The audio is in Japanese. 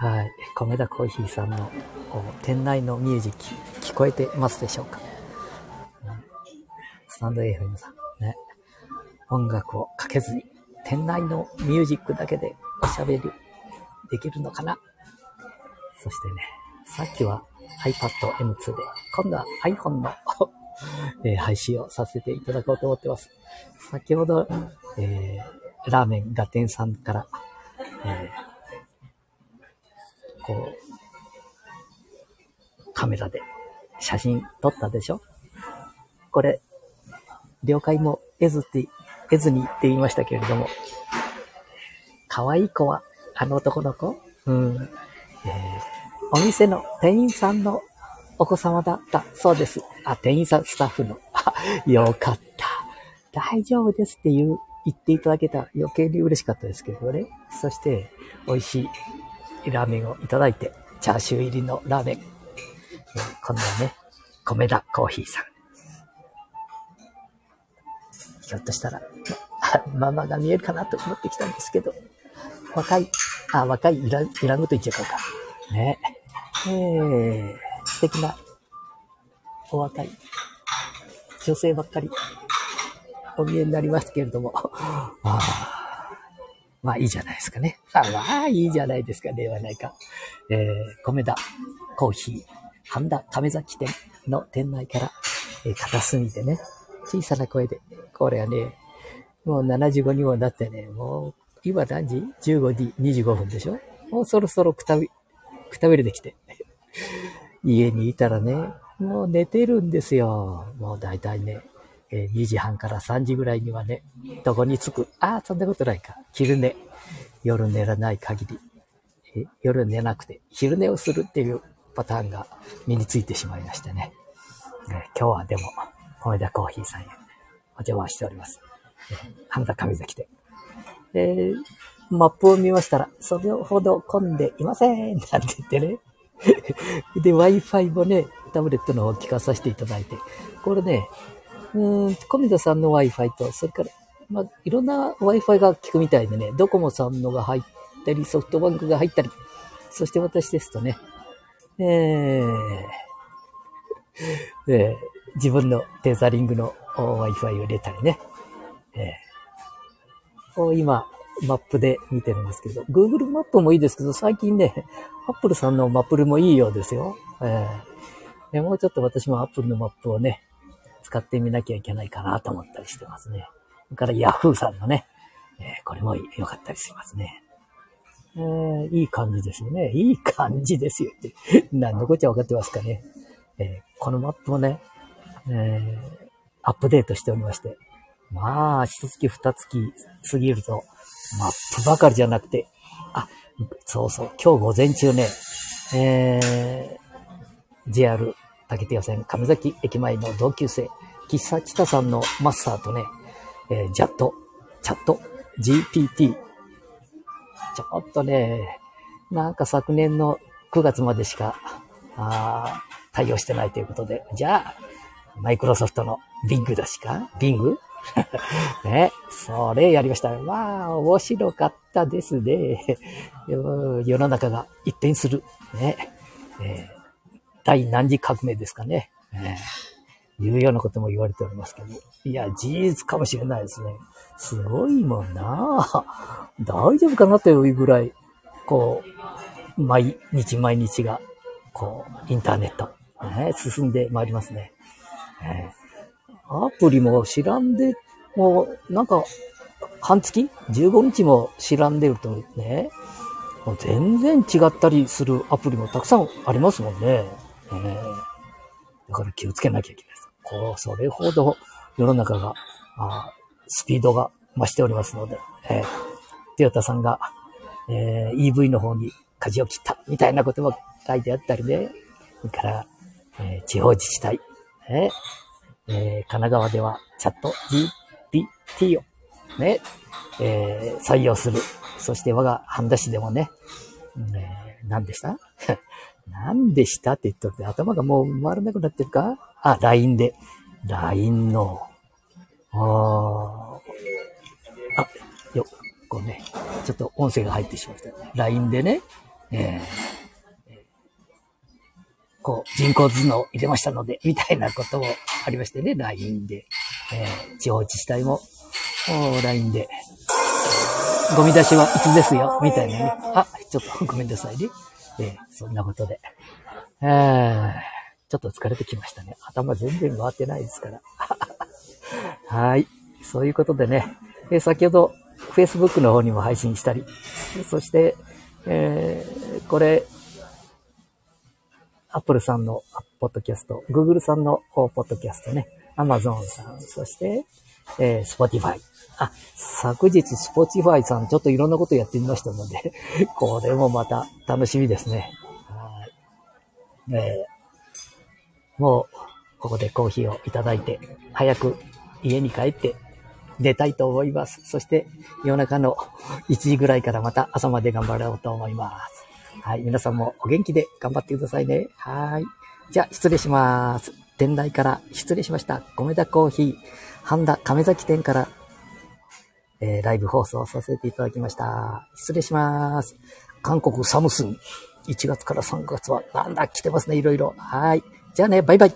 はい。米田コーヒーさんの店内のミュージック聞こえてますでしょうか、うんスタンド FM さんね。音楽をかけずに店内のミュージックだけでおしゃべりできるのかな？そしてね、さっきは iPad M2 で、今度は iPhone の えー配信をさせていただこうと思ってます。先ほど、えーラーメンガテンさんから、えーこう、カメラで写真撮ったでしょ？これ、了解も得ずって、得ずにって言いましたけれども、可愛い子は、あの男の子？うん。えーお店の店員さんのお子様だったそうです。あ、店員さん、スタッフの。あ よかった。大丈夫ですって言う、言っていただけたら余計に嬉しかったですけどね。そして、美味しいラーメンをいただいて、チャーシュー入りのラーメン。えー今度はね、米田コーヒーさん。ひょっとしたら、ママが見えるかなと思ってきたんですけど、若い、あ、若いいらん、いらんこと言っちゃうか。ね。えー、素敵な、お若い、女性ばっかり、お見えになりますけれども、あまあいいじゃないですかね。まあいいじゃないですか、ではないか。えー、米田コーヒー、半田亀崎店の店内から、えー片隅でね、小さな声で、これはね、もう75にもなってね、もう、今何時 ?15 時25分でしょ？もうそろそろくたび、くたびれてきて。家にいたらね、もう寝てるんですよ。もうだいたいね、えー2時半から3時ぐらいにはね、どこに着く？ああ、そんなことないか。昼寝。夜寝らない限り。え夜寝なくて、昼寝をするっていうパターンが身についてしまいましてね。えー今日はでも、米田コーヒーさんへお邪魔しております。えー半田上崎で。えマップを見ましたら、それほど混んでいませんなんて言ってね。で、Wi-Fi もね、タブレットの方聞かさせていただいて、これね、うーん、小水さんの Wi-Fi と、それから、まあ、いろんな Wi-Fi が効くみたいでね、ドコモさんのが入ったり、ソフトバンクが入ったり、そして私ですとね、えー、えー。自分のテザリングの Wi-Fi を入れたりね、えー。今、マップで見てるんですけど、Google マップもいいですけど、最近ね、Apple さんのマップルもいいようですよ。えー。もうちょっと私も Apple のマップをね、使ってみなきゃいけないかなと思ったりしてますね。それから Yahoo さんのね、えーこれも良かったりしますね。えーいい感じですよね。いい感じですよって。何のこっちゃ分かってますかね。えーこのマップをね、えアップデートしておりまして。まあ、一月二月過ぎると、マップばかりじゃなくて、あ、そうそう、今日午前中ね、えー、JR 竹手予線亀崎駅前の同級生、喫茶チタさんのマスターとね、えー、ジャット、チャット、GPT、ちょっとね、なんか昨年の9月までしか、あー対応してないということで、じゃあ、マイクロソフトの Bing だしか ?Bing? ね、それやりました。まあ、面白かったですね。世の中が一変する。ね。えー第何次革命ですかね。えーいうようなことも言われておりますけど。いや、事実かもしれないですね。すごいもんな大丈夫かなというぐらい、こう、毎日毎日が、こう、インターネット、ね、進んでまいりますね。えーアプリも知らんで、もう、なんか、半月 ?15 日も知らんでるとね、もう全然違ったりするアプリもたくさんありますもんね。えーだから気をつけなきゃいけないです。こう、それほど世の中が、あスピードが増しておりますので、えートヨタさんが、えー EV の方に舵を切ったみたいなことも書いてあったりね。それから、えー地方自治体、ねえー神奈川ではチャット GPT をね、えー採用する。そして我が半田市でもね、えー何でした？何でしたって言っとって頭がもう回らなくなってるか？あ、LINE で。LINE の、あーあ、よ、こうね、ちょっと音声が入ってしまいました。LINE でね、えー、こう、人工頭脳入れましたので、みたいなこともありましてね、LINE で。えー、地方自治体も、LINE で、ゴミ出しはいつですよ、みたいなね。あ、ちょっとごめんなさいね。えー、そんなことで。えー、ちょっと疲れてきましたね。頭全然回ってないですから。はい。そういうことでね、えー、先ほど Facebook の方にも配信したり、そして、えー、これ、Apple さんのポッドキャスト、Google さんのポッドキャストね、Amazon さん、そして、えー、Spotify。あ、昨日 Spotify さんちょっといろんなことやってみましたので これもまた楽しみですね。はい。えー、もう、ここでコーヒーをいただいて、早く家に帰って寝たいと思います。そして夜中の1時ぐらいからまた朝まで頑張ろうと思います。はい。皆さんもお元気で頑張ってくださいね。はい。じゃあ、失礼します。店内から失礼しました。米田コーヒー、半田亀崎店から、えー、ライブ放送させていただきました。失礼します。韓国サムスン、1月から3月は、なんだ、来てますね、いろいろ。はい。じゃあね、バイバイ。